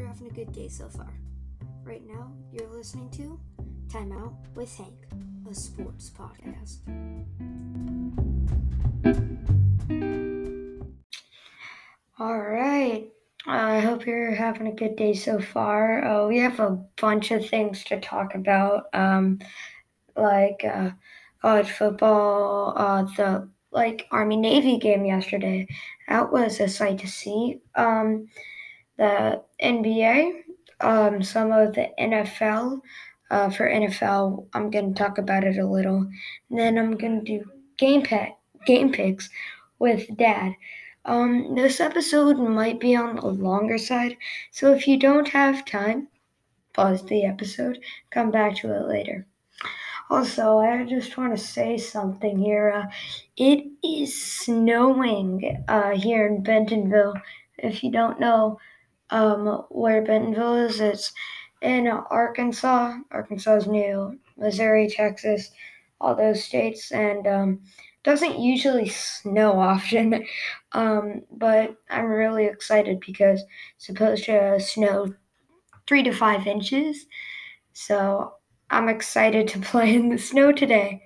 you're having a good day so far. Right now, you're listening to Time Out with Hank, a sports podcast. All right. I hope you're having a good day so far. Uh, we have a bunch of things to talk about, um, like uh, college football, uh, the like Army Navy game yesterday. That was a sight to see. Um, the NBA, um, some of the NFL. Uh, for NFL, I'm going to talk about it a little. And then I'm going to do game pack, game picks with Dad. Um, this episode might be on the longer side, so if you don't have time, pause the episode, come back to it later. Also, I just want to say something here. Uh, it is snowing uh, here in Bentonville. If you don't know um, where Bentonville is, it's in Arkansas. Arkansas is new. Missouri, Texas, all those states, and um, doesn't usually snow often, um, but I'm really excited because it's supposed to snow three to five inches. So I'm excited to play in the snow today.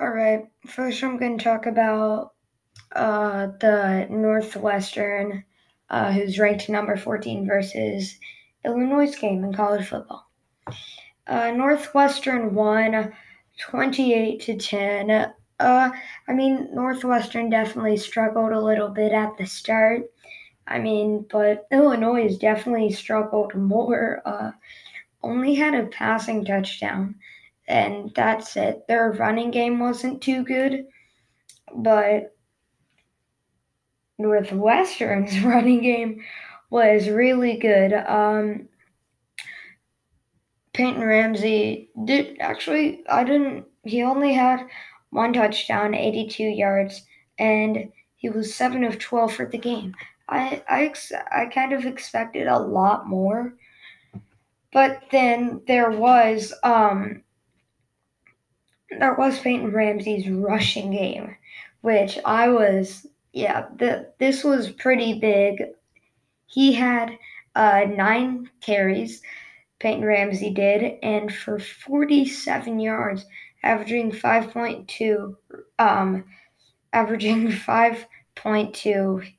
All right, first I'm going to talk about uh, the Northwestern, uh, who's ranked number 14 versus Illinois game in college football. Uh, Northwestern won 28 to 10. Uh, I mean, Northwestern definitely struggled a little bit at the start. I mean, but Illinois definitely struggled more. Uh, only had a passing touchdown, and that's it. Their running game wasn't too good, but Northwestern's running game was really good. Um, Peyton Ramsey did actually, I didn't, he only had one touchdown, 82 yards, and he was 7 of 12 for the game. I, I, ex- I kind of expected a lot more. But then there was um there was Peyton Ramsey's rushing game, which I was yeah, the, this was pretty big. He had uh, nine carries, Peyton Ramsey did, and for 47 yards, averaging 5.2 um averaging 5.2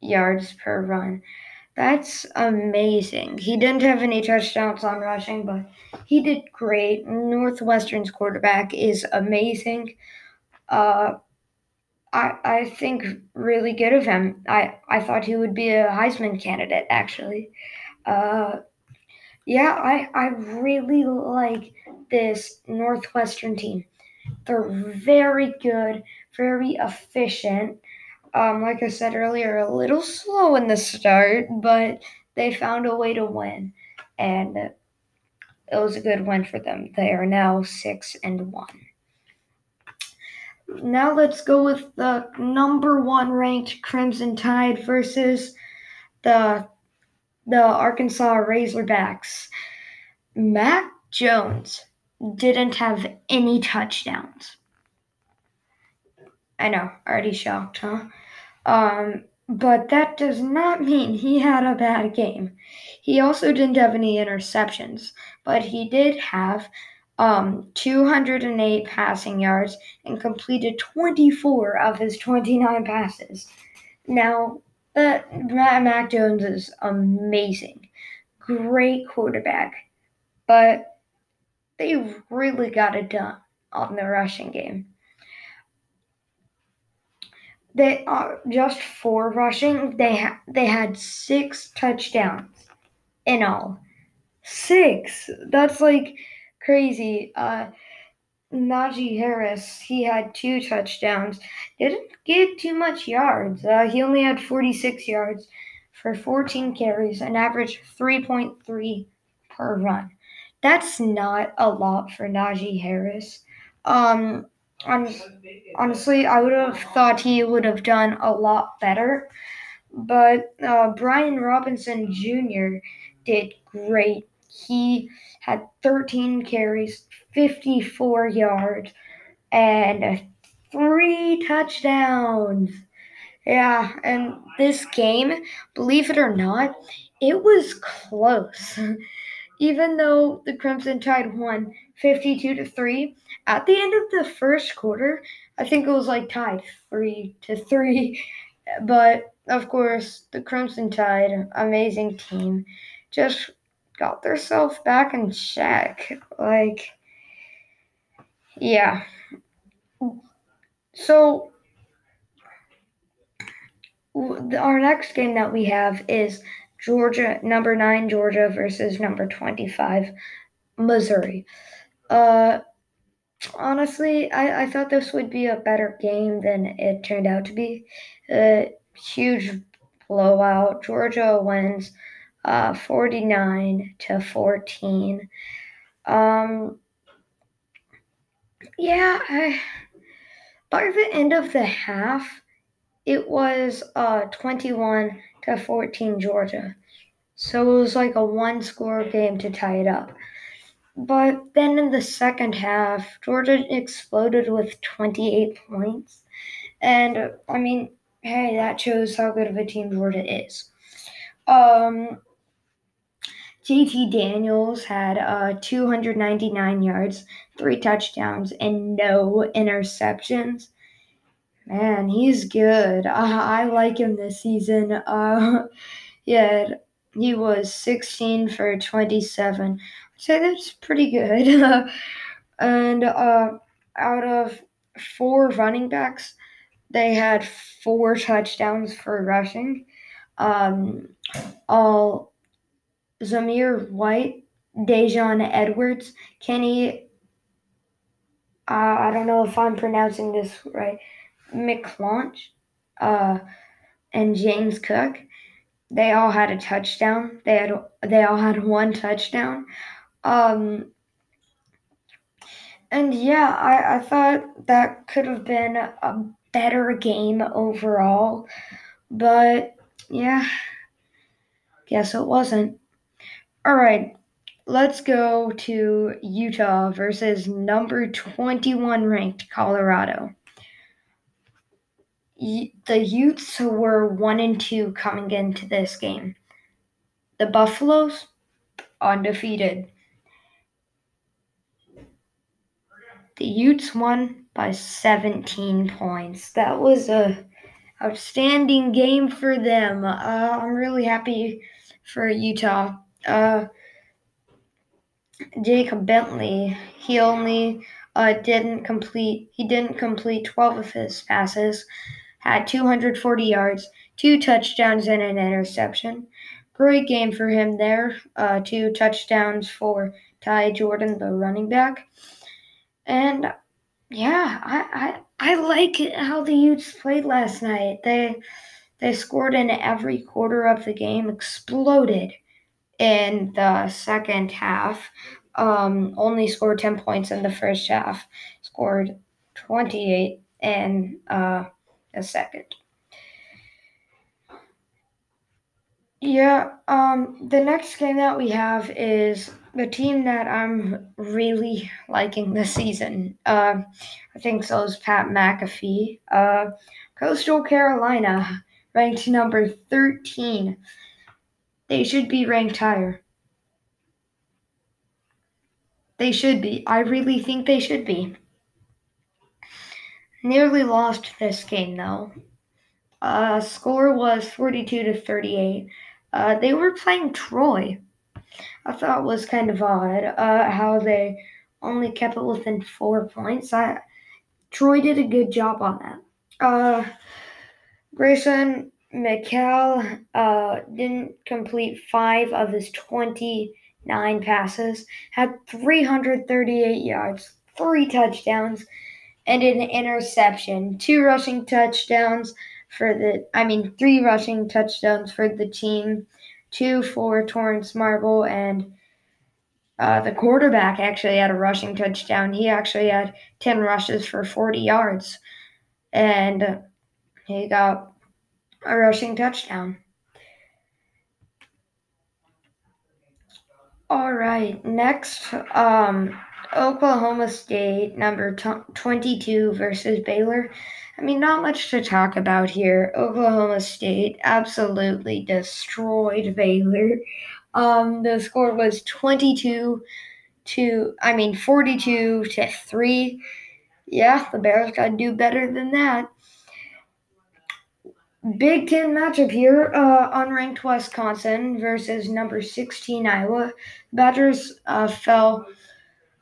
yards per run. That's amazing. He didn't have any touchdowns on rushing, but he did great. Northwestern's quarterback is amazing. Uh I, I think really good of him. I, I thought he would be a Heisman candidate actually. Uh, yeah, I, I really like this Northwestern team. They're very good, very efficient. Um, like I said earlier, a little slow in the start, but they found a way to win, and it was a good win for them. They are now six and one. Now let's go with the number one ranked Crimson Tide versus the the Arkansas Razorbacks. Mac Jones didn't have any touchdowns. I know, already shocked, huh? Um, but that does not mean he had a bad game. He also didn't have any interceptions, but he did have um, 208 passing yards and completed 24 of his 29 passes. Now, that Mac Jones is amazing, great quarterback, but they really got it done on the rushing game. They are just for rushing. They ha- they had six touchdowns in all. Six. That's like crazy. Uh, Najee Harris, he had two touchdowns. Didn't get too much yards. Uh, he only had 46 yards for 14 carries, an average 3.3 per run. That's not a lot for Najee Harris. Um, honestly, I would have thought he would have done a lot better. But uh, Brian Robinson Jr. did great. He had 13 carries, 54 yards, and three touchdowns. Yeah, and this game, believe it or not, it was close. Even though the Crimson Tide won 52 to 3, at the end of the first quarter, I think it was like tied 3 to 3. But of course, the Crimson Tide, amazing team, just got themselves back in check. Like, yeah. So, our next game that we have is Georgia, number nine, Georgia versus number 25, Missouri. Uh, honestly, I, I thought this would be a better game than it turned out to be. A huge blowout. Georgia wins uh, 49 to 14. Um, yeah, I, by the end of the half, it was uh, 21 to 14 Georgia. So it was like a one score game to tie it up. But then in the second half, Georgia exploded with 28 points. And I mean, hey, that shows how good of a team Georgia is. Um, JT Daniels had uh, 299 yards, three touchdowns, and no interceptions. Man, he's good. Uh, I like him this season. Uh, yeah, he was 16 for 27. I'd say that's pretty good. and uh, out of four running backs, they had four touchdowns for rushing. Um, all Zamir White, Daijun Edwards, Kenny. Uh, I don't know if I'm pronouncing this right. McClaunch, uh, and James Cook. They all had a touchdown. They had they all had one touchdown. Um, and yeah, I, I thought that could have been a better game overall. But yeah, guess it wasn't. All right, let's go to Utah versus number 21 ranked Colorado. The Utes were 1 and 2 coming into this game. The Buffaloes undefeated. The Utes won by 17 points. That was a outstanding game for them. Uh, I'm really happy for Utah. Uh, Jacob Bentley, he only uh, didn't complete. He didn't complete 12 of his passes. Had 240 yards, two touchdowns, and an interception. Great game for him there. Uh, two touchdowns for Ty Jordan, the running back. And yeah, I, I I like how the Utes played last night. They they scored in every quarter of the game, exploded in the second half. Um, only scored 10 points in the first half, scored 28 in uh, second. Yeah, um, the next game that we have is the team that I'm really liking this season. Uh, I think so is Pat McAfee. Uh, Coastal Carolina ranked number 13. They should be ranked higher. They should be. I really think they should be. Nearly lost this game though. Uh, score was 42 to 38. Uh, they were playing Troy. I thought was kind of odd uh, how they only kept it within four points. I, Troy did a good job on that. Uh, Grayson McCall uh, didn't complete five of his 29 passes, had 338 yards, three touchdowns, and an interception. Two rushing touchdowns for the, I mean, three rushing touchdowns for the team, two for Torrance Marble, and uh, the quarterback actually had a rushing touchdown. He actually had 10 rushes for 40 yards, and he got a rushing touchdown. All right, next, um, Oklahoma State, number t- 22 versus Baylor. I mean, not much to talk about here. Oklahoma State absolutely destroyed Baylor. Um, the score was 22 to, I mean, 42 to 3. Yeah, the Bears got to do better than that. Big Ten matchup here. Uh, unranked Wisconsin versus number 16 Iowa. Badgers uh, fell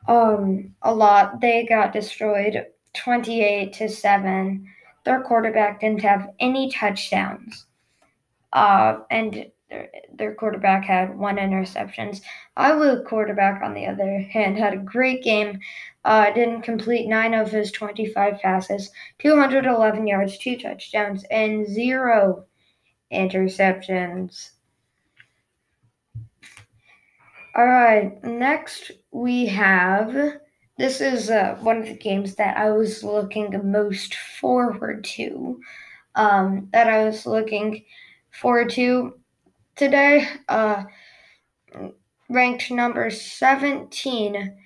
um, a lot. They got destroyed 28 to 7. Their quarterback didn't have any touchdowns. Uh, and their, their quarterback had one interceptions. Iowa quarterback, on the other hand, had a great game. Uh, didn't complete nine of his 25 passes, 211 yards, two touchdowns, and zero interceptions. All right, next we have this is uh, one of the games that I was looking most forward to. Um, that I was looking forward to today. Uh, ranked number 17,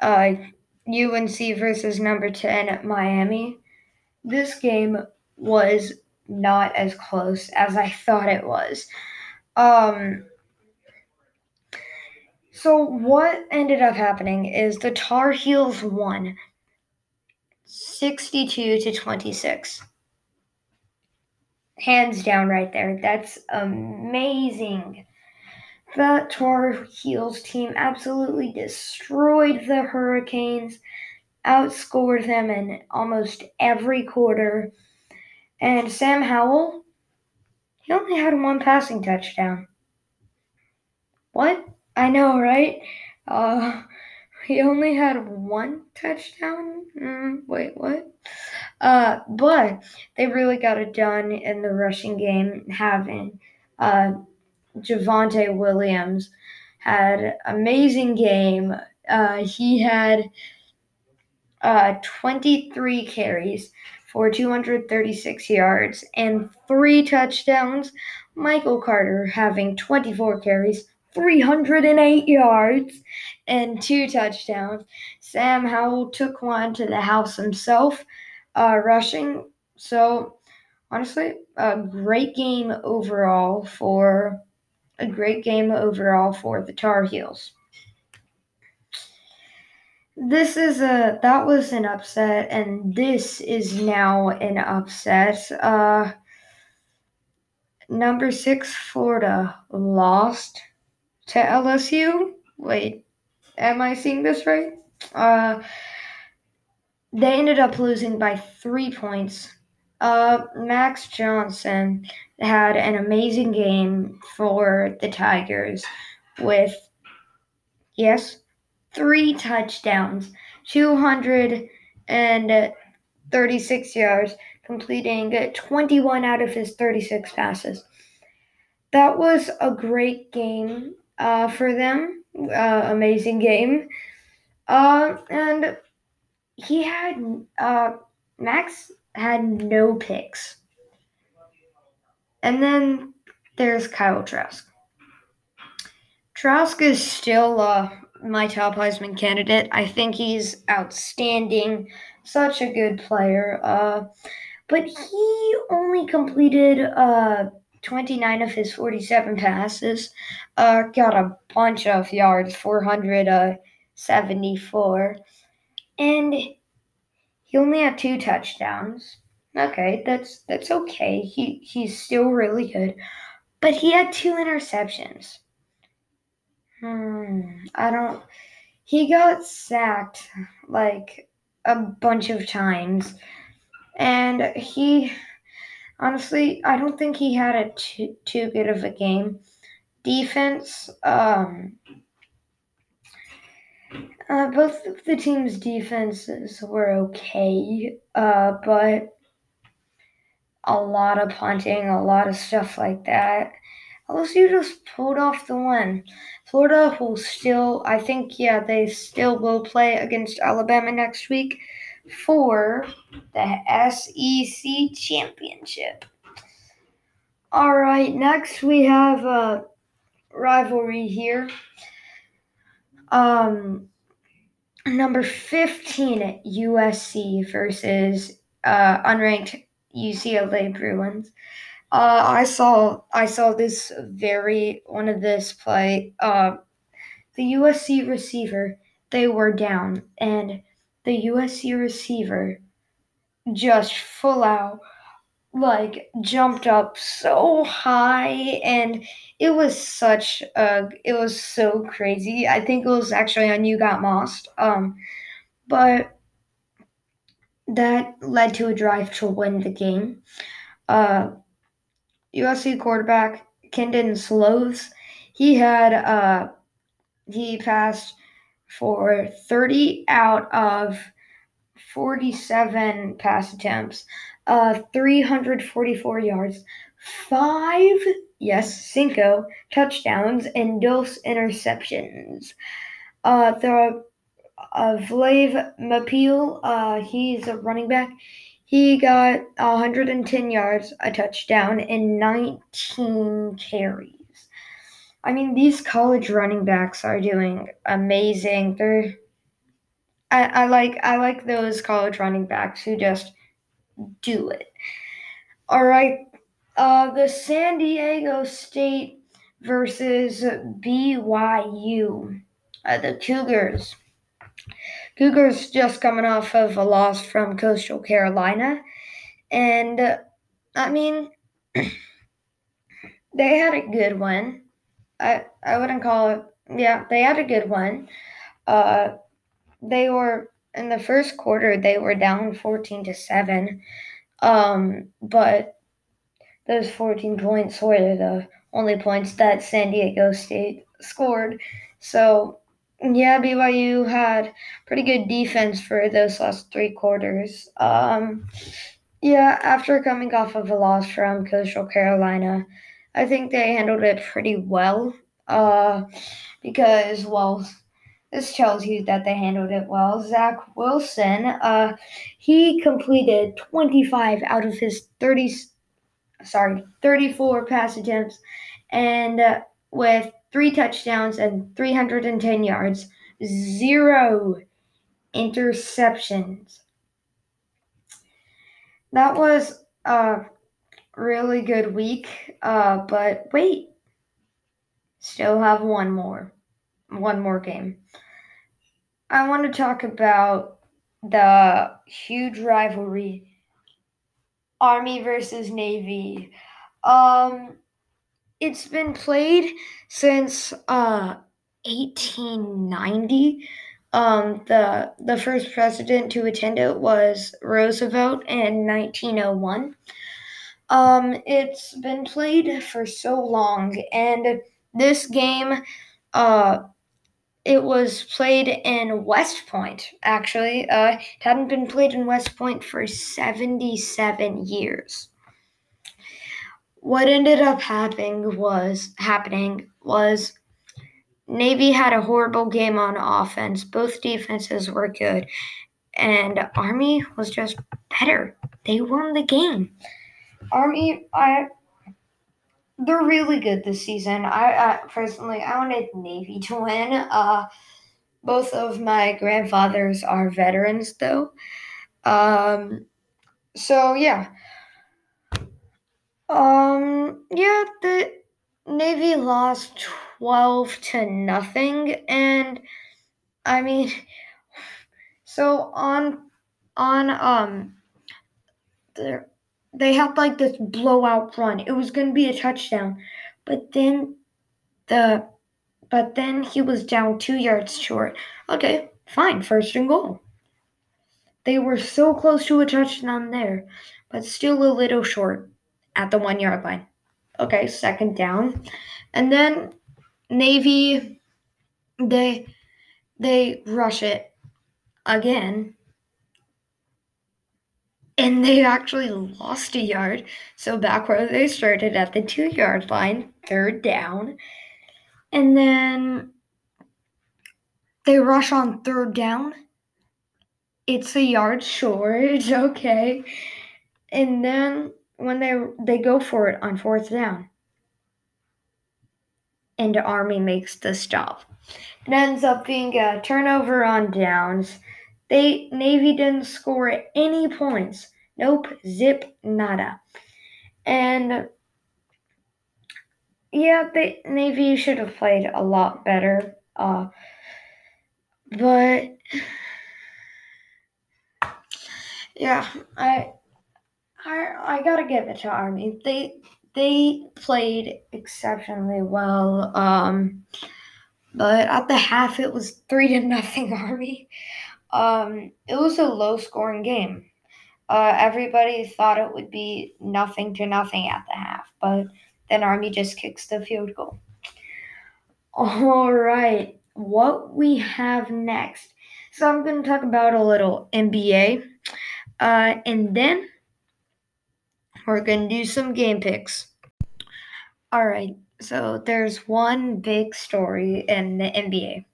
uh, UNC versus number 10, Miami. This game was not as close as I thought it was. Um, so what ended up happening is the Tar Heels won 62 to 26. Hands down right there. That's amazing. The Tar Heels team absolutely destroyed the Hurricanes, outscored them in almost every quarter. And Sam Howell, he only had one passing touchdown. What? I know, right? Uh, he only had one touchdown. Mm, wait, what? Uh, but they really got it done in the rushing game, having uh, Javonte Williams had amazing game. Uh, he had uh, 23 carries for 236 yards and three touchdowns. Michael Carter having 24 carries 308 yards and two touchdowns. Sam Howell took one to the house himself, uh, rushing. So, honestly, a great game overall for a great game overall for the Tar Heels. This is a that was an upset, and this is now an upset. Uh, number six Florida lost to LSU. Wait, am I seeing this right? Uh, they ended up losing by three points. Uh, Max Johnson had an amazing game for the Tigers with, yes, three touchdowns, 236 yards, completing 21 out of his 36 passes. That was a great game uh, for them. Uh, amazing game. Uh, and he had, uh, Max had no picks. And then there's Kyle Trask. Trask is still uh, my top Heisman candidate. I think he's outstanding, such a good player. Uh, but he only completed uh, 29 of his 47 passes, uh, got a bunch of yards, 474, and he only had two touchdowns. Okay, that's that's okay. He he's still really good, but he had two interceptions. Hmm, I don't. He got sacked like a bunch of times, and he honestly, I don't think he had a too, too good of a game. Defense, um, uh, both of the team's defenses were okay, uh, but a lot of punting, a lot of stuff like that. LSU just pulled off the win. Florida will still, I think, yeah, they still will play against Alabama next week for the SEC championship. All right, next we have a rivalry here. Um, number 15 USC versus uh, unranked UCLA Bruins. Uh, I saw I saw this very one of this play. Uh, the USC receiver they were down, and the USC receiver just full out like jumped up so high and it was such a it was so crazy. I think it was actually on you got mossed um but that led to a drive to win the game. Uh usc quarterback Kedon Slovis he had uh he passed for 30 out of 47 pass attempts uh, 344 yards, five, yes, cinco touchdowns, and dos interceptions. Uh, the uh, Vavae Malepeai, uh, he's a running back. He got 110 yards, a touchdown, and 19 carries. I mean, these college running backs are doing amazing. They're I, I like I like those college running backs who just do it. All right. Uh, the San Diego State versus BYU. Uh, the Cougars. Cougars just coming off of a loss from Coastal Carolina. And, uh, I mean, they had a good one. I, I wouldn't call it, yeah, they had a good one. Uh, they were in the first quarter they were down 14 to 7 um, but those 14 points were the only points that san diego state scored. So yeah byu had pretty good defense for those last three quarters. Um, yeah after coming off of a loss from coastal carolina i think they handled it pretty well uh, because well this tells you that they handled it well. Zach Wilson, uh, he completed 25 out of his 30, sorry, 34 pass attempts, and uh, with three touchdowns and 310 yards, zero interceptions. That was a really good week, uh, but wait, still have one more one more game. I want to talk about the huge rivalry Army versus Navy. Um, it's been played since uh, 1890. Um, the the first president to attend it was Roosevelt in 1901. Um, it's been played for so long, and this game uh, it was played in West Point, actually. Uh, it hadn't been played in West Point for 77 years. What ended up happening was happening was Navy had a horrible game on offense. Both defenses were good, and Army was just better. They won the game. Army, I they're really good this season. I, I personally, I wanted Navy to win. Uh, both of my grandfathers are veterans, though. Um, so yeah. Um, yeah, the Navy lost twelve to nothing, and I mean, so on on um the they had like this blowout run. It was going to be a touchdown. But then the but then he was down 2 yards short. Okay, fine, first and goal. They were so close to a touchdown there, but still a little short at the 1 yard line. Okay, second down. And then Navy they they rush it again and they actually lost a yard. So back where they started at the two yard line, third down. And then they rush on third down. It's a yard short. Okay. And then when they they go for it on fourth down. and the Army makes the stop. It ends up being a turnover on downs. They Navy didn't score any points. Nope, zip nada. And yeah, the Navy should have played a lot better. Uh, but yeah, I I I gotta give it to Army. They they played exceptionally well. Um, but at the half, it was three to nothing Army. Um, it was a low scoring game. Uh, everybody thought it would be nothing to nothing at the half, but then Army just kicks the field goal. All right, what we have next. So I'm going to talk about a little NBA, uh, and then we're going to do some game picks. All right, so there's one big story in the NBA.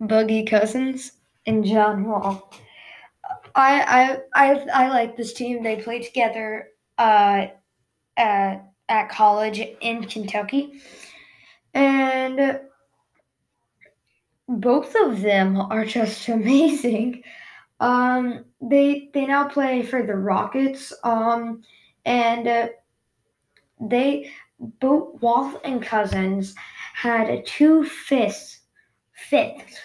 Boogie Cousins and John Wall. I I I, I like this team. They play together uh, at at college in Kentucky, and both of them are just amazing. Um, they they now play for the Rockets. Um, and uh, they both Wall and Cousins had two fifths fifths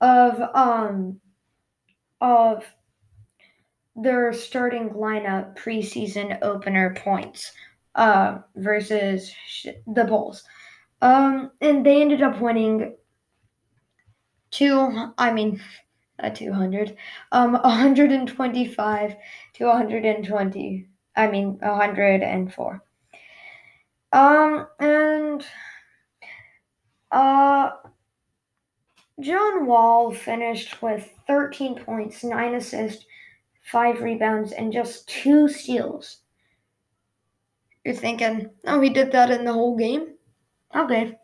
of um of their starting lineup preseason opener points uh, versus the Bulls. Um, and they ended up winning two, I mean, uh, 200, um, 125 to 120. I mean, 104. Um, and, uh, John Wall finished with 13 points, 9 assists, 5 rebounds, and just 2 steals. You're thinking, oh, he did that in the whole game? Okay.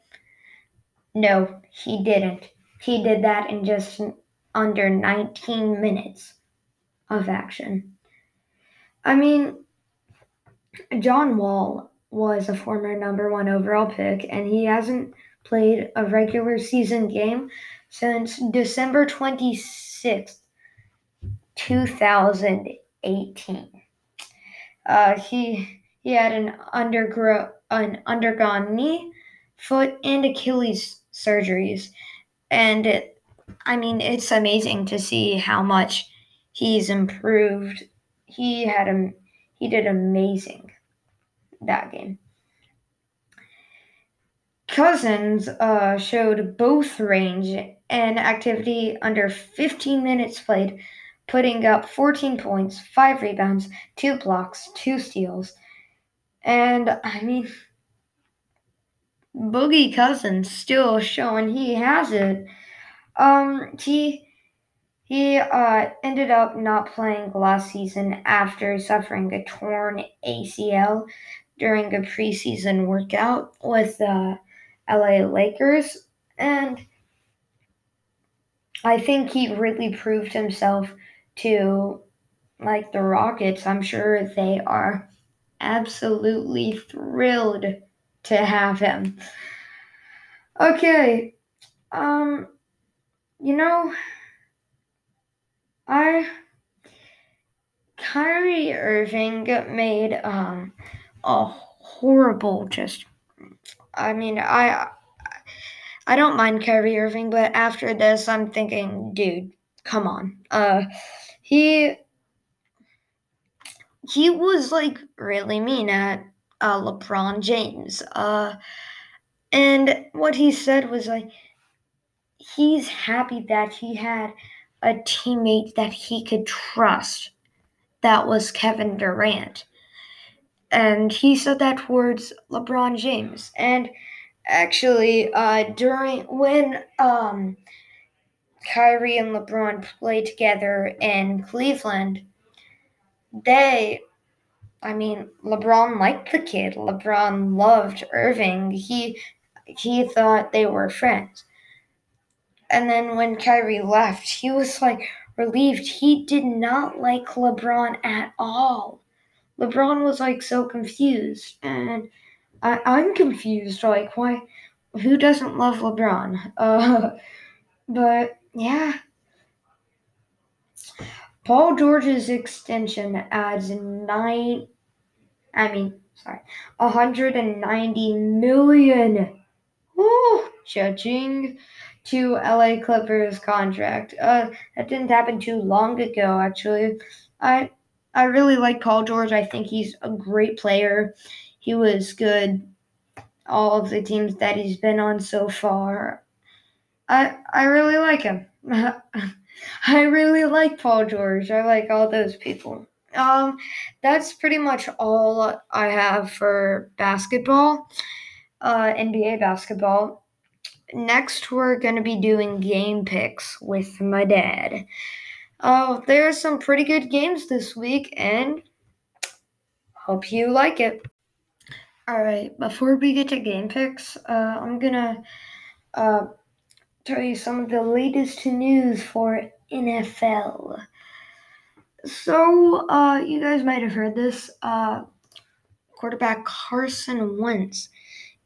No, he didn't. He did that in just under 19 minutes of action. I mean, John Wall was a former number one overall pick, and he hasn't played a regular season game since December 26th, 2018. Uh, he he had an undergro- an undergone knee, foot, and Achilles surgeries, and it, I mean it's amazing to see how much he's improved. He had a he did amazing that game. Cousins uh, showed both range and activity under 15 minutes played, putting up 14 points, 5 rebounds, 2 blocks, 2 steals. And I mean, Boogie Cousins still showing he has it. Um, he he uh, ended up not playing last season after suffering a torn ACL during a preseason workout with the LA Lakers, and I think he really proved himself to like the Rockets. I'm sure they are absolutely thrilled to have him. Okay. Um you know I Kyrie Irving made um a horrible just I mean I I don't mind Kyrie Irving, but after this I'm thinking, dude, come on. Uh he he was like really mean at uh, LeBron James. Uh, and what he said was like, he's happy that he had a teammate that he could trust. That was Kevin Durant. And he said that towards LeBron James. And actually, uh, during when um, Kyrie and LeBron played together in Cleveland, they I mean, LeBron liked the kid. LeBron loved Irving. He he thought they were friends. And then when Kyrie left, he was like relieved. He did not like LeBron at all. LeBron was like so confused. And I, I'm confused. Like, why? Who doesn't love LeBron? Uh, but yeah. Paul George's extension adds nine. I mean, sorry, 190 million. Woo, judging to LA Clippers contract. Uh, that didn't happen too long ago, actually. I I really like Paul George. I think he's a great player. He was good all of the teams that he's been on so far. I I really like him. I really like Paul George. I like all those people. Um, that's pretty much all I have for basketball, uh, NBA basketball. Next, we're going to be doing game picks with my dad. Uh, there are some pretty good games this week, and hope you like it. All right, before we get to game picks, uh, I'm gonna uh, tell you some of the latest news for NFL. So, uh, you guys might have heard this. Uh, quarterback Carson Wentz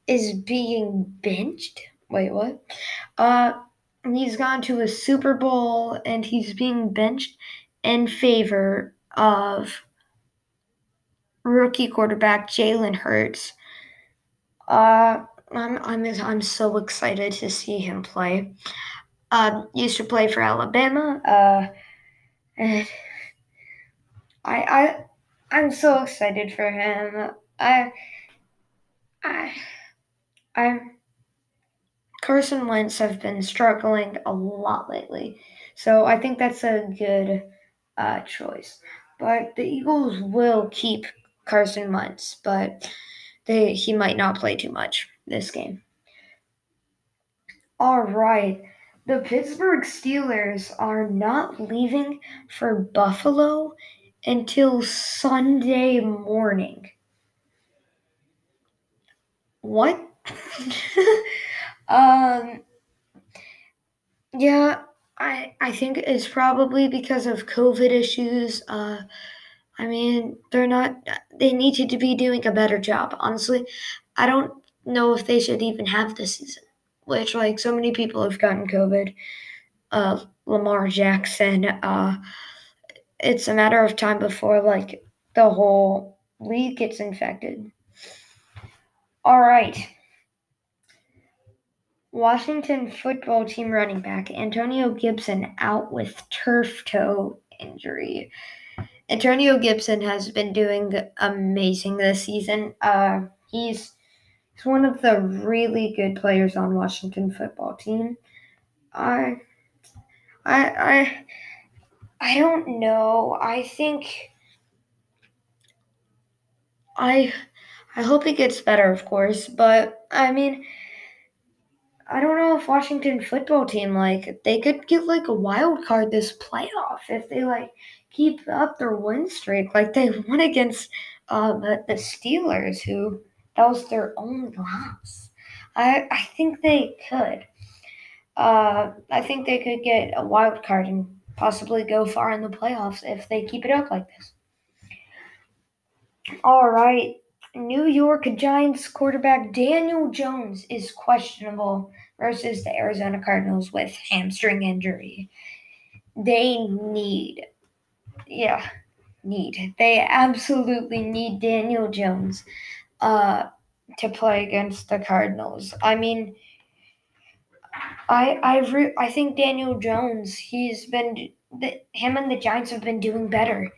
is being benched. Wait, what? Uh, he's gone to a Super Bowl and he's being benched in favor of rookie quarterback Jalen Hurts. Uh, I'm I'm I'm so excited to see him play. Um, used to play for Alabama. Uh, and I I I'm so excited for him. I I I'm Carson Wentz have been struggling a lot lately, so I think that's a good uh, choice. But the Eagles will keep Carson Wentz, but they he might not play too much this game. All right. The Pittsburgh Steelers are not leaving for Buffalo until Sunday morning. What? um yeah, I I think it's probably because of COVID issues. Uh I mean, they're not they need to be doing a better job. Honestly, I don't know if they should even have this season which like so many people have gotten COVID. Uh, Lamar Jackson. Uh, it's a matter of time before like the whole league gets infected. All right. Washington football team running back Antonio Gibson out with turf toe injury. Antonio Gibson has been doing amazing this season. Uh, he's He's one of the really good players on Washington football team. I I I I don't know. I think I I hope he gets better, of course, but I mean I don't know if Washington football team like they could get like a wild card this playoff if they like keep up their win streak like they won against uh, the, the Steelers who that was their only loss. I I think they could. Uh, I think they could get a wild card and possibly go far in the playoffs if they keep it up like this. All right. New York Giants quarterback Daniel Jones is questionable versus the Arizona Cardinals with hamstring injury. They need, yeah, need. They absolutely need Daniel Jones uh, to play against the Cardinals. I mean, I I re- I think Daniel Jones. He's been the, him and the Giants have been doing better.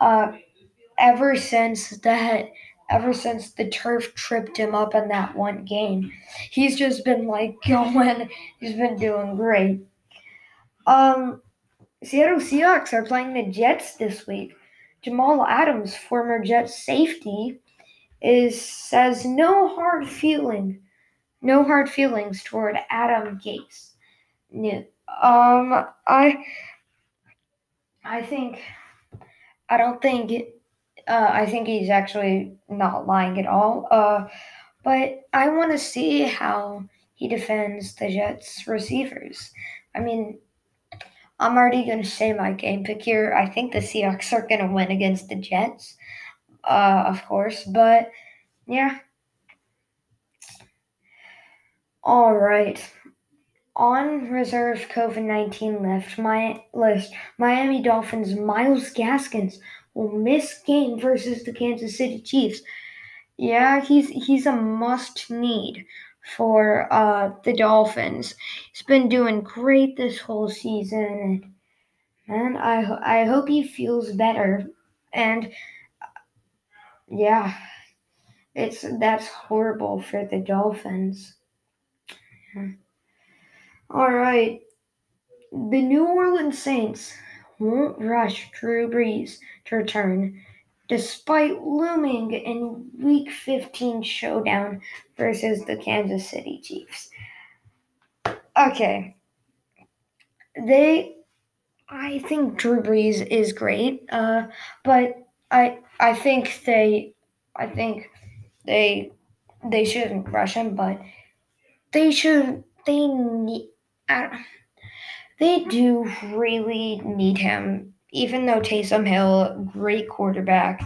Uh, ever since that, ever since the turf tripped him up in that one game, he's just been like going. He's been doing great. Um, Seattle Seahawks are playing the Jets this week. Jamal Adams, former Jets safety, is says no hard feeling, no hard feelings toward Adam Gase. Um, I, I think, I don't think, uh, I think he's actually not lying at all. Uh, but I want to see how he defends the Jets receivers. I mean, I'm already going to say my game pick here. I think the Seahawks are going to win against the Jets uh, of course. But yeah, All right. On reserve COVID 19 list, my list, Miami Dolphins Myles Gaskins will miss game versus the Kansas City Chiefs. Yeah, he's he's a must need for uh, the Dolphins. He's been doing great this whole season, and I I hope he feels better. And yeah, it's that's horrible for the Dolphins. Yeah. All right, the New Orleans Saints won't rush Drew Brees to return despite looming in Week 15 showdown versus the Kansas City Chiefs. Okay. They I think Drew Brees is great, uh, but I I think they I think they they shouldn't rush him, but they should they need they do really need him. Even though Taysom Hill, great quarterback,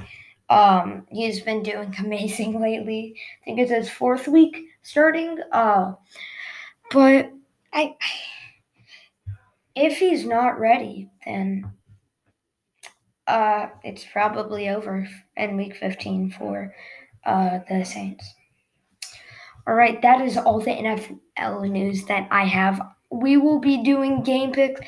um, he's been doing amazing lately. I think it's his fourth week starting. Uh, but I, if he's not ready, then uh, it's probably over in week 15 for uh, the Saints. All right, that is all the NFL news that I have. We will be doing game picks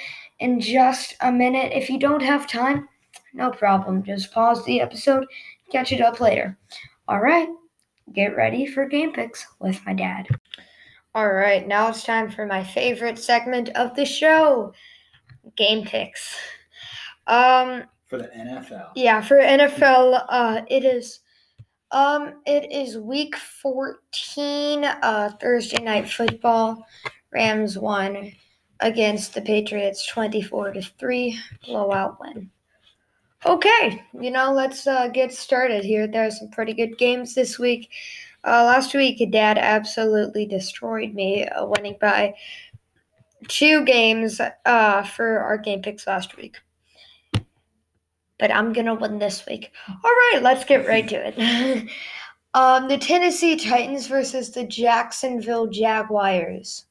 in just a minute. If you don't have time, no problem. Just pause the episode, catch it up later. All right, get ready for game picks with my dad. All right, now it's time for my favorite segment of the show game picks. Um, for the NFL. Yeah, for NFL, uh, it is. Um, it is week 14, uh, Thursday night football. Rams won against the Patriots 24 to 3 blowout win. Okay, you know, let's uh, get started here. There are some pretty good games this week. Uh, last week, Dad absolutely destroyed me, uh, winning by two games uh, for our game picks last week. But I'm going to win this week. All right, let's get right to it. um, the Tennessee Titans versus the Jacksonville Jaguars.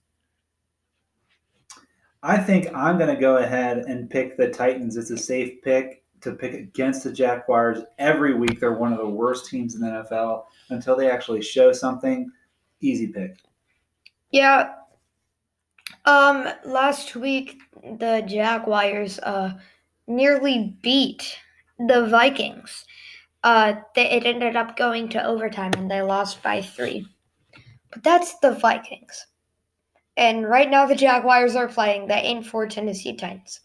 I think I'm going to go ahead and pick the Titans. It's a safe pick to pick against the Jaguars every week. They're one of the worst teams in the NFL until they actually show something. Easy pick. Yeah. Um, last week the Jaguars uh nearly beat the Vikings. Uh, they, it ended up going to overtime and they lost by three. But that's the Vikings. And right now the Jaguars are playing the 8 4 Tennessee Titans.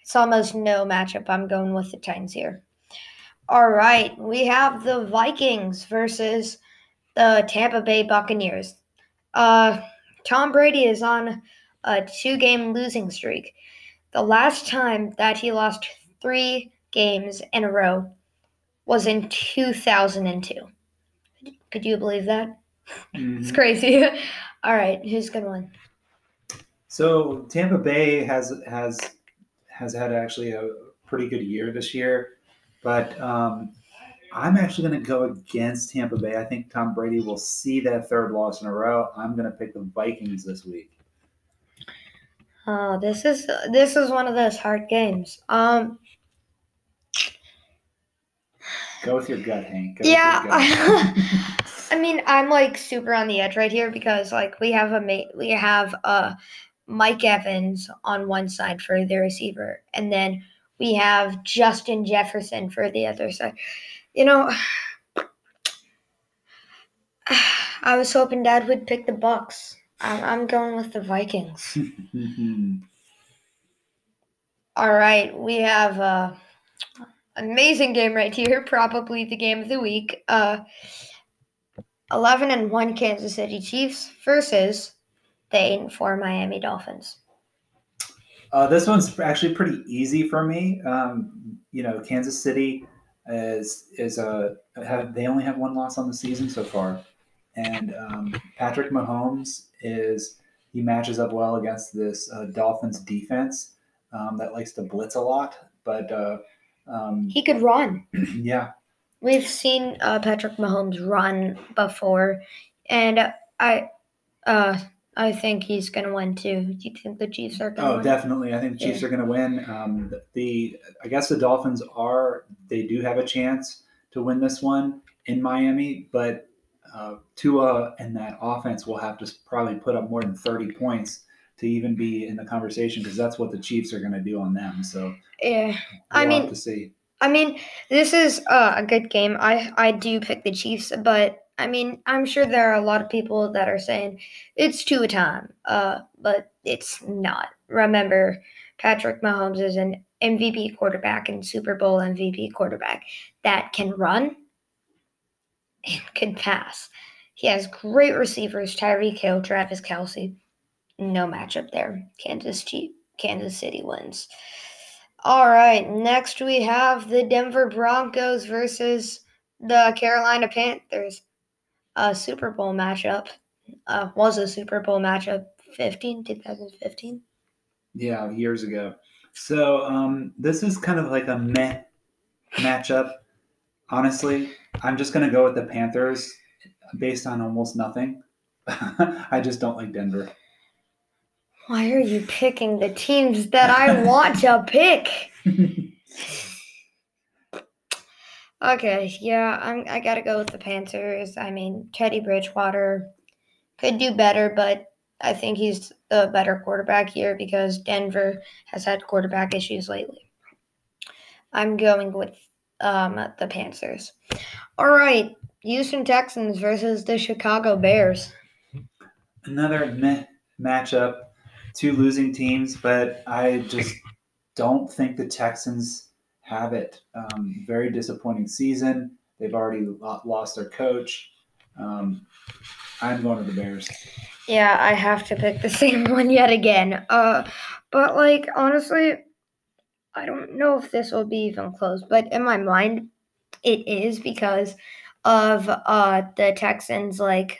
It's almost no matchup. I'm going with the Titans here. All right, we have the Vikings versus the Tampa Bay Buccaneers. Uh, Tom Brady is on a two game losing streak. The last time that he lost three games in a row was in 2002. Could you believe that? Mm-hmm. it's crazy. All right, who's to win? So Tampa Bay has has has had actually a pretty good year this year, but um, I'm actually going to go against Tampa Bay. I think Tom Brady will see that third loss in a row. I'm going to pick the Vikings this week. Oh, this is this is one of those hard games. Um, go with your gut, Hank. Go yeah, I mean, I'm like super on the edge right here because like we have a we have uh Mike Evans on one side for the receiver, and then we have Justin Jefferson for the other side. You know, I was hoping Dad would pick the Bucs. I'm going with the Vikings. All right, we have a amazing game right here. Probably the game of the week. Uh, Eleven and one Kansas City Chiefs versus the eight and four Miami Dolphins. Uh, this one's actually pretty easy for me. Um, you know, Kansas City is is a have, they only have one loss on the season so far, and um, Patrick Mahomes is he matches up well against this uh, Dolphins defense um, that likes to blitz a lot, but uh, um, he could run. yeah, we've seen uh, Patrick Mahomes run before, and I, uh, I think he's going to win too. Do you think the Chiefs are going to Oh, win? definitely. I think the Chiefs Yeah. are going to win. Um, the, I guess the Dolphins are they do have a chance to win this one in Miami, but uh, Tua and that offense will have to probably put up more than thirty points to even be in the conversation because that's what the Chiefs are going to do on them. So Yeah. we'll I mean- have to see. I mean, this is uh, a good game. I I do pick the Chiefs, but I mean, I'm sure there are a lot of people that are saying it's Tua time. Uh, but it's not. Remember, Patrick Mahomes is an MVP quarterback and Super Bowl MVP quarterback that can run and can pass. He has great receivers: Tyreek Hill, Travis Kelce. No matchup there. Kansas Chief, Kansas City wins. All right, next we have the Denver Broncos versus the Carolina Panthers. A Super Bowl matchup. Uh, was a Super Bowl matchup 15, 2015. Yeah, years ago. So um, this is kind of like a meh matchup. Honestly, I'm just going to go with the Panthers based on almost nothing. I just don't like Denver. Why are you picking the teams that I want to pick? Okay, yeah, I'm, I gotta go with the Panthers. I mean, Teddy Bridgewater could do better, but I think he's the better quarterback here because Denver has had quarterback issues lately. I'm going with um, the Panthers. All right, Houston Texans versus the Chicago Bears. Another meh matchup. Two losing teams, but I just don't think the Texans have it. Um, very disappointing season. They've already lost their coach. Um, I'm going to the Bears. Yeah, I have to pick the same one yet again. Uh, but like honestly, I don't know if this will be even close. But in my mind, it is because of uh the Texans like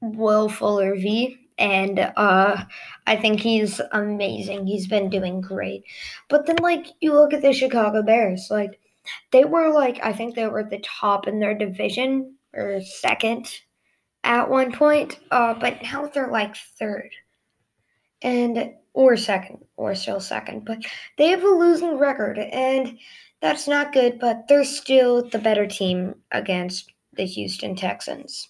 Will Fuller V. And uh, I think he's amazing. He's been doing great. But then, like, you look at the Chicago Bears, like, they were like, I think they were at the top in their division or second at one point, uh, but now they're like third, and or second, or still second. But they have a losing record, and that's not good. But they're still the better team against the Houston Texans.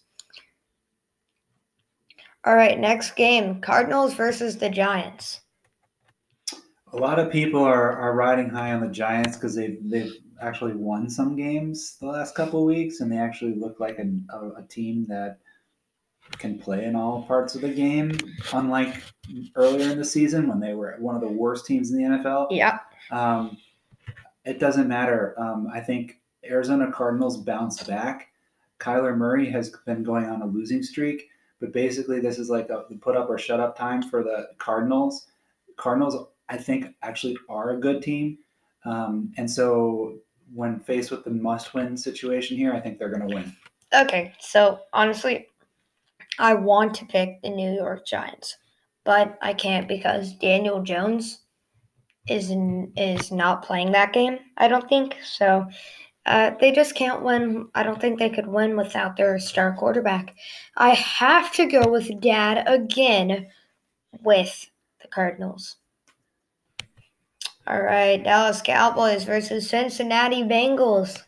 All right, next game: Cardinals versus the Giants. A lot of people are, are riding high on the Giants because they've they've actually won some games the last couple of weeks, and they actually look like an, a, a team that can play in all parts of the game. Unlike earlier in the season when they were one of the worst teams in the NFL. Yep. Um, it doesn't matter. Um, I think Arizona Cardinals bounced back. Kyler Murray has been going on a losing streak, but basically this is like a put up or shut up time for the Cardinals. Cardinals, I think, actually are a good team, um, and so when faced with the must-win situation here, I think they're going to win. Okay, so honestly, I want to pick the New York Giants, but I can't because Daniel Jones is n- is not playing that game. I don't think so. Uh, they just can't win. I don't think they could win without their star quarterback. I have to go with Dad again with the Cardinals. All right, Dallas Cowboys versus Cincinnati Bengals.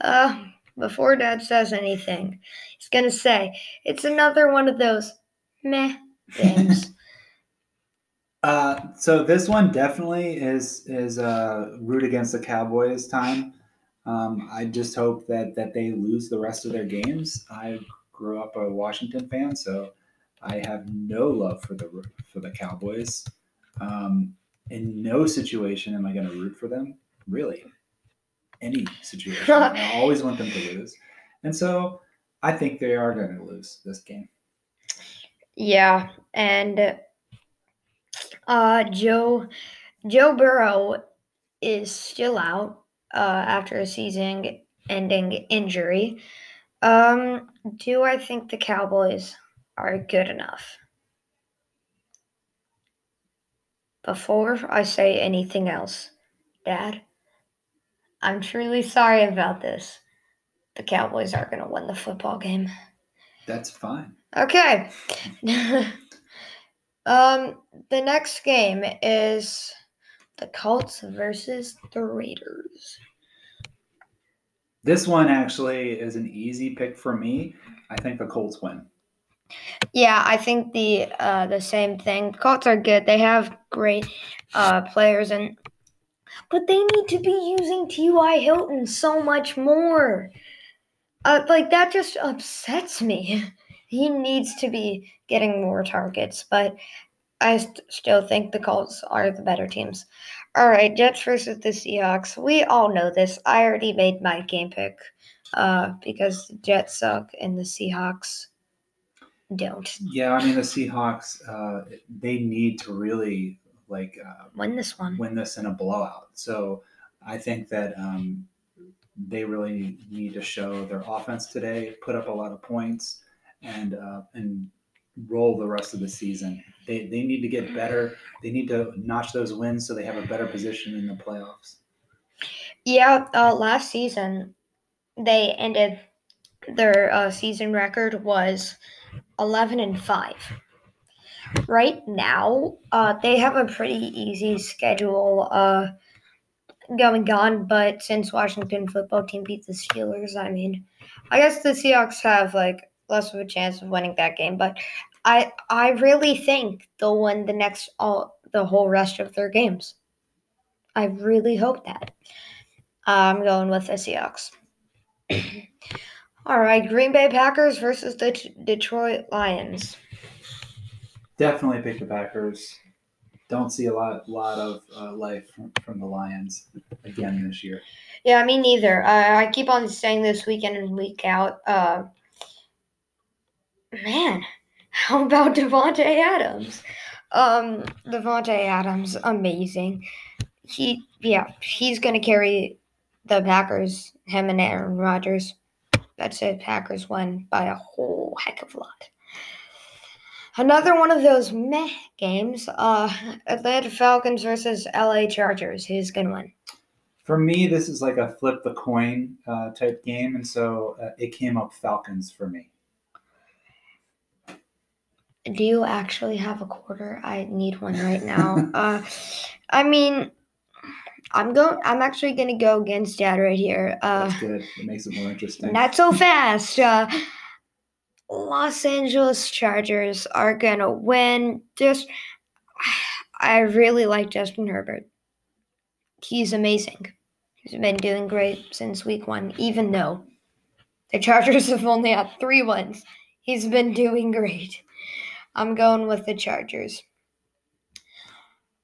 Uh, before Dad says anything, he's gonna say it's another one of those meh games. Uh, so this one definitely is is uh, root against the Cowboys time. Um, I just hope that that they lose the rest of their games. I grew up a Washington fan, so I have no love for the for the Cowboys. Um, in no situation am I going to root for them. Really, any situation, I always want them to lose, and so I think they are going to lose this game. yeah, and uh, Joe Joe Burrow is still out uh, after a season-ending injury. Um, do I think the Cowboys are good enough? Before I say anything else, Dad, I'm truly sorry about this. The Cowboys are going to win the football game. That's fine. Okay. um, the next game is the Colts versus the Raiders. This one actually is an easy pick for me. I think the Colts win. Yeah, I think the uh, the same thing. Colts are good. They have great uh, players, and but they need to be using T.Y. Hilton so much more. Uh, like that just upsets me. He needs to be getting more targets, but I st- still think the Colts are the better teams. All right, Jets versus the Seahawks. We all know this. I already made my game pick uh, because the Jets suck and the Seahawks don't. Yeah, I mean the Seahawks. Uh, they need to really like uh, Win this one. win this in a blowout. So I think that um, they really need to show their offense today, put up a lot of points, and uh, and roll the rest of the season. They they need to get better. They need to notch those wins so they have a better position in the playoffs. Yeah, uh, last season they ended their uh, season record was eleven and five. Right now, uh, they have a pretty easy schedule uh, going on, but since Washington football team beat the Steelers, I mean, I guess the Seahawks have like less of a chance of winning that game, but I I really think they'll win the next all the whole rest of their games. I really hope that. I'm going with the Seahawks. All right, Green Bay Packers versus the T- Detroit Lions. Definitely pick the Packers. Don't see a lot lot of uh, life from, from the Lions again this year. Yeah, me neither. Uh, I keep on saying this week in and week out. Man, how about Davante Adams? Um, Davante Adams, amazing. He, yeah, he's gonna carry the Packers. Him and Aaron Rodgers. That's it. Packers won by a whole heck of a lot. Another one of those meh games. Uh, Atlanta Falcons versus LA Chargers. Who's gonna win? For me, this is like a flip the coin uh, type game, and so uh, it came up Falcons for me. Do you actually have a quarter? I need one right now. uh, I mean, I'm going. I'm actually gonna go against Dad right here. Uh, That's good. It makes it more interesting. not so fast. Uh, Los Angeles Chargers are gonna win. Just, I really like Justin Herbert. He's amazing. He's been doing great since week one, even though the Chargers have only had three wins. He's been doing great. I'm going with the Chargers.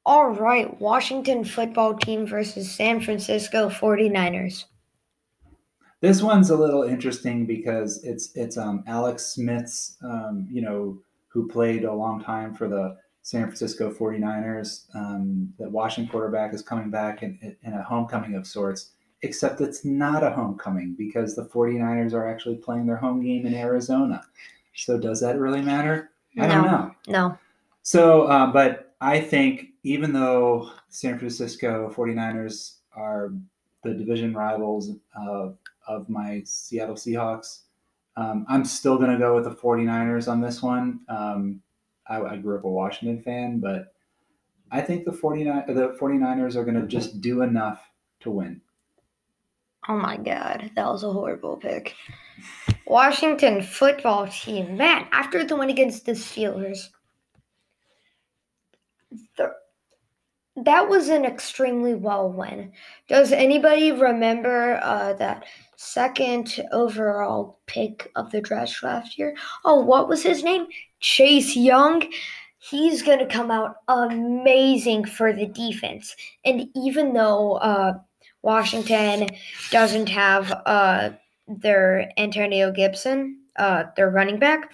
All right, Washington football team versus San Francisco 49ers. This one's a little interesting because it's it's um, Alex Smith's, um, you know, who played a long time for the San Francisco 49ers. Um, Washington quarterback is coming back in, in a homecoming of sorts, except it's not a homecoming because the 49ers are actually playing their home game in Arizona. So does that really matter? I don't know. No. So, uh, but I think even though San Francisco 49ers are the division rivals of, of my Seattle Seahawks, um, I'm still going to go with the 49ers on this one. Um, I, I grew up a Washington fan, but I think the 49 the 49ers are going to just do enough to win. Oh my god, that was a horrible pick. Washington football team. Man, after the win against the Steelers, the, that was an extremely well win. Does anybody remember uh, that second overall pick of the draft last year? Oh, what was his name? Chase Young. He's going to come out amazing for the defense. And even though uh, Washington doesn't have uh, their Antonio Gibson, uh, their running back,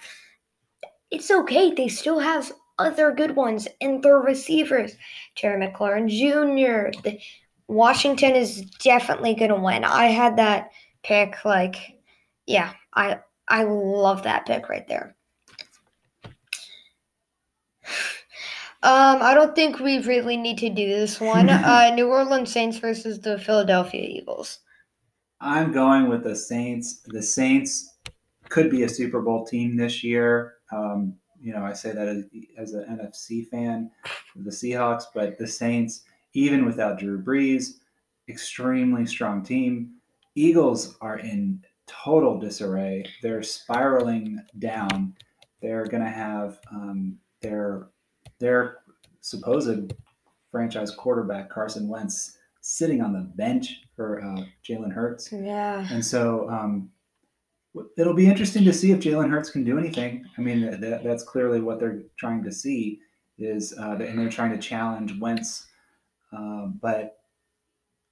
it's okay. They still have other good ones and their receivers. Terry McLaurin Jr. The, Washington is definitely going to win. I had that pick. Like, yeah, I I love that pick right there. Um, I don't think we really need to do this one. uh, New Orleans Saints versus the Philadelphia Eagles. I'm going with the Saints. The Saints could be a Super Bowl team this year. Um, you know, I say that as, as an NFC fan the Seahawks, but the Saints, even without Drew Brees, extremely strong team. Eagles are in total disarray. They're spiraling down. They're going to have um, their their supposed franchise quarterback Carson Wentz sitting on the bench for uh, Jalen Hurts. Yeah. And so um, it'll be interesting to see if Jalen Hurts can do anything. I mean, that, that's clearly what they're trying to see is, uh, and they're trying to challenge Wentz. Uh, but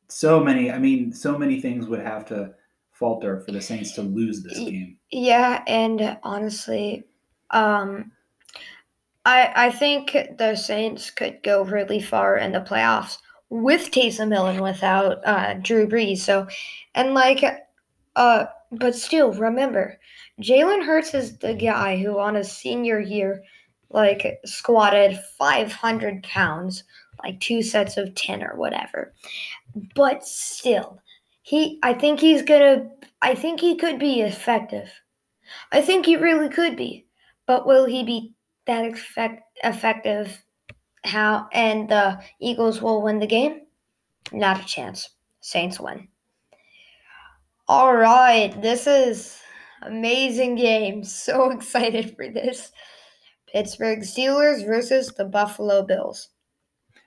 so many, I mean, so many things would have to falter for the Saints to lose this game. Yeah, and honestly, um, I I think the Saints could go really far in the playoffs with Taysom Hill and without uh, Drew Brees. So, and like, uh, but still, remember, Jalen Hurts is the guy who, on his senior year, like squatted 500 pounds, like two sets of 10 or whatever. But still, he, I think he's gonna, I think he could be effective. I think he really could be. But will he be that effect, effective? How and the Eagles will win the game? Not a chance. Saints win. All right, this is amazing game. So excited for this. Pittsburgh Steelers versus the Buffalo Bills.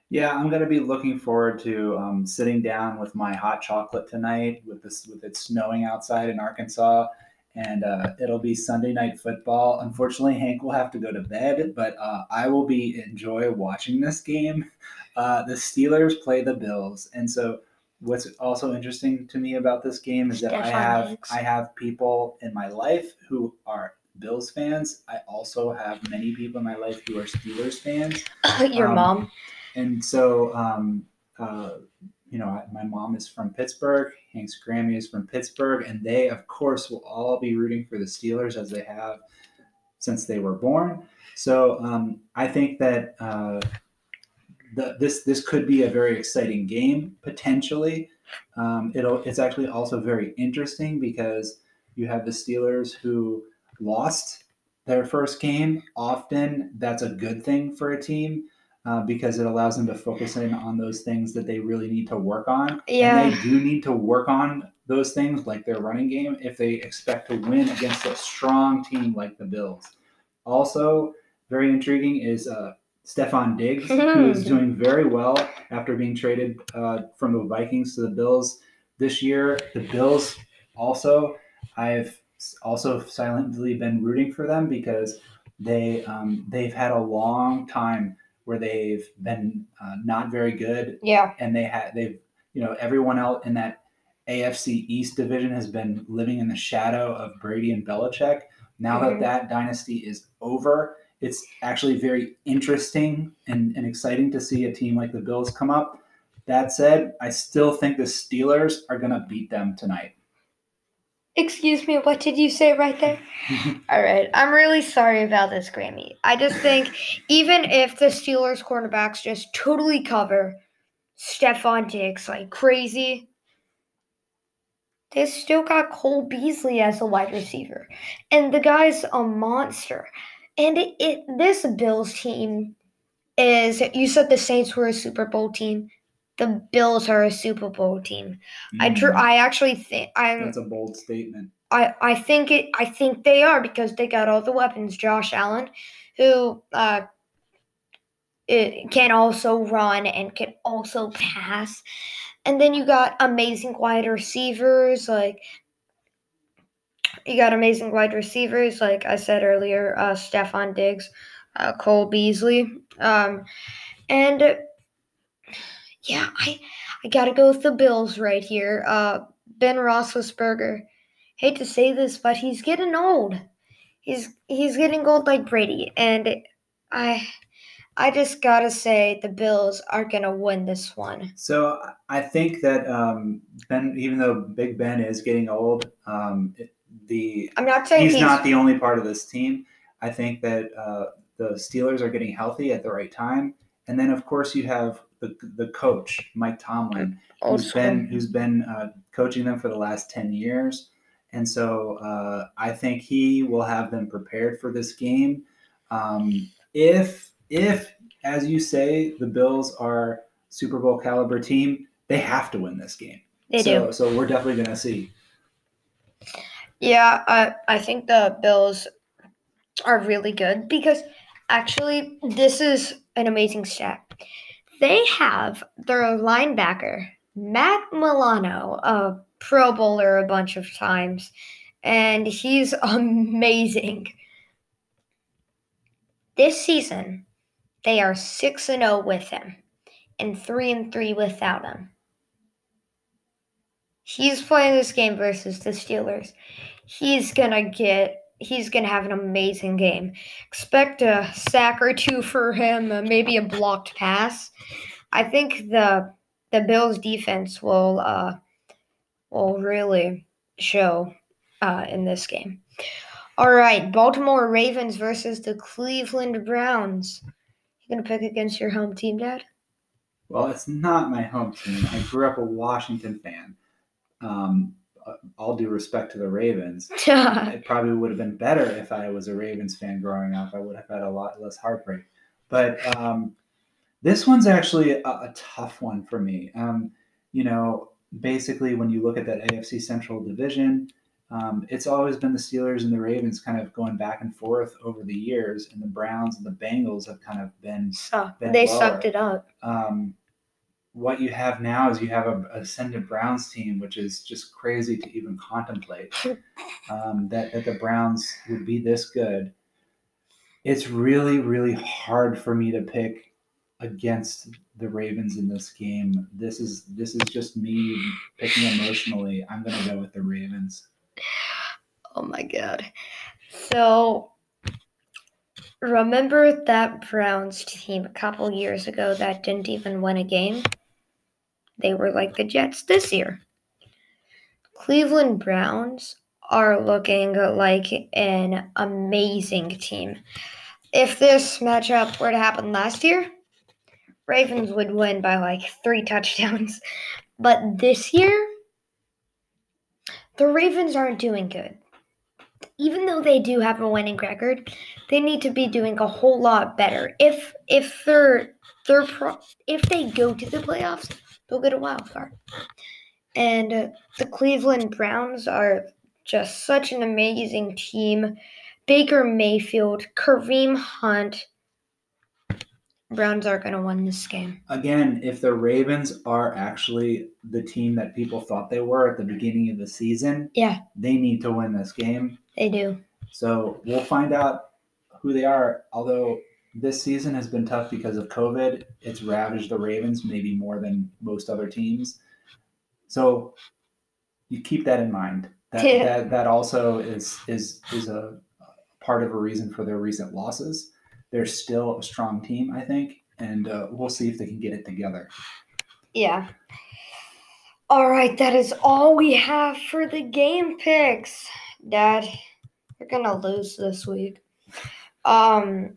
Yeah, I'm gonna be looking forward to um, sitting down with my hot chocolate tonight with this with it snowing outside in Arkansas, and uh, it'll be Sunday night football. Unfortunately, Hank will have to go to bed, but uh, I will be enjoy watching this game. Uh, the Steelers play the Bills, and so what's also interesting to me about this game is that I have Diggs. I have people in my life who are Bills fans. I also have many people in my life who are Steelers fans. Your Um, mom. And so, um, uh, you know, my mom is from Pittsburgh. Hank's Grammy is from Pittsburgh, and they, of course, will all be rooting for the Steelers as they have since they were born. So um, I think that uh, the, this this could be a very exciting game potentially. Um, it'll it's actually also very interesting because you have the Steelers who lost their first game. Often that's a good thing for a team uh, because it allows them to focus in on those things that they really need to work on. Yeah. And they do need to work on those things like their running game if they expect to win against a strong team like the Bills. Also, very intriguing is uh, Stefon Diggs, who is doing very well after being traded uh, from the Vikings to the Bills this year. The Bills also, I've also silently been rooting for them because they um, they've had a long time where they've been uh, not very good, Yeah. and they had they've you know everyone else in that AFC East division has been living in the shadow of Brady and Belichick. Now Mhm. that that dynasty is over, it's actually very interesting and, and exciting to see a team like the Bills come up. That said, I still think the Steelers are going to beat them tonight. Excuse me, what did you say right there? All right, I'm really sorry about this, Grammy. I just think even if the Steelers cornerbacks just totally cover Stefon Diggs like crazy, they still got Cole Beasley as a wide receiver, and the guy's a monster. And it, it this Bills team is you said the Saints were a Super Bowl team. The Bills are a Super Bowl team. I dr- I actually think Mm, That's a bold statement. I, I think it I think they are because they got all the weapons. Josh Allen, who uh it can also run and can also pass. And then you got amazing wide receivers like you got amazing wide receivers like I said earlier, uh Stefon Diggs, uh, Cole Beasley. Um and uh, yeah, I I gotta go with the Bills right here. Uh Ben Roethlisberger hate to say this, but he's getting old. He's he's getting old like Brady, and I I just gotta say the Bills are gonna win this one. So I think that um, Ben, even though Big Ben is getting old, um, the I'm not saying he's, he's, not the only part of this team. I think that uh, the Steelers are getting healthy at the right time, and then of course you have the the coach Mike Tomlin, who's been who's been uh, coaching them for the last ten years, And so uh, I think he will have them prepared for this game. Um, if if as you say the Bills are Super Bowl caliber team, they have to win this game. They so, do. So we're definitely going to see. Yeah, I I think the Bills are really good because actually this is an amazing stat. They have their linebacker Matt Milano, a Pro Bowler a bunch of times, and he's amazing. This season, they are 6 and 0 with him and 3 and 3 without him. He's playing this game versus the Steelers. He's going to get he's going to have an amazing game. Expect a sack or two for him, maybe a blocked pass. I think the the Bills defense will uh, will really show uh, in this game. All right, Baltimore Ravens versus the Cleveland Browns. You gonna pick against your home team, Dad? Well, it's not my home team. I grew up a Washington fan. Um, all due respect to the Ravens, it probably would have been better if I was a Ravens fan growing up. I would have had a lot less heartbreak. But um, this one's actually a, a tough one for me. Um, you know, basically, when you look at that AFC Central division, um, it's always been the Steelers and the Ravens kind of going back and forth over the years, and the Browns and the Bengals have kind of been. been they lower. sucked it up. Um, what you have now is you have a ascendant Browns team, which is just crazy to even contemplate. Um, that that the Browns would be this good. It's really really hard for me to pick against the Ravens in this game. This is this is just me picking emotionally. I'm gonna go with the Ravens. Oh my god. So remember that Browns team a couple years ago that didn't even win a game? They were like the Jets this year. Cleveland Browns are looking like an amazing team. If this matchup were to happen last year, Ravens would win by like three touchdowns. But this year, the Ravens aren't doing good. Even though they do have a winning record, they need to be doing a whole lot better. If if they're they're pro, if they go to the playoffs, they'll get a wild card. And uh, the Cleveland Browns are just such an amazing team. Baker Mayfield, Kareem Hunt. Browns are going to win this game. Again, if the Ravens are actually the team that people thought they were at the beginning of the season, Yeah, they need to win this game. they do. So we'll find out who they are. Although this season has been tough because of COVID, it's ravaged the Ravens maybe more than most other teams. So you keep that in mind. That Yeah. that, that also is is is a part of a reason for their recent losses. They're still a strong team, I think, and uh, we'll see if they can get it together. Yeah. All right, that is all we have for the game picks. Dad, you're gonna lose this week. Um.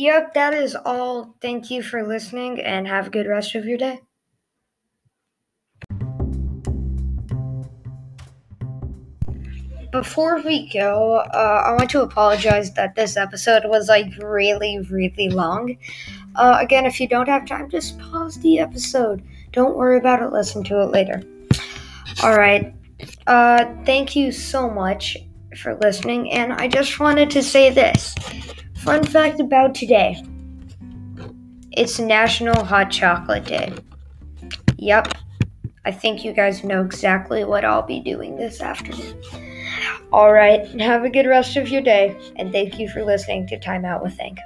Yep, that is all. Thank you for listening and have a good rest of your day. Before we go, uh, I want to apologize that this episode was like really, really long. Uh, again, if you don't have time, just pause the episode. Don't worry about it, listen to it later. All right. Uh, thank you so much for listening, and I just wanted to say this fun fact about today it's National Hot Chocolate Day. Yep, I think you guys know exactly what I'll be doing this afternoon. All right, have a good rest of your day, and thank you for listening to Time Out with Think.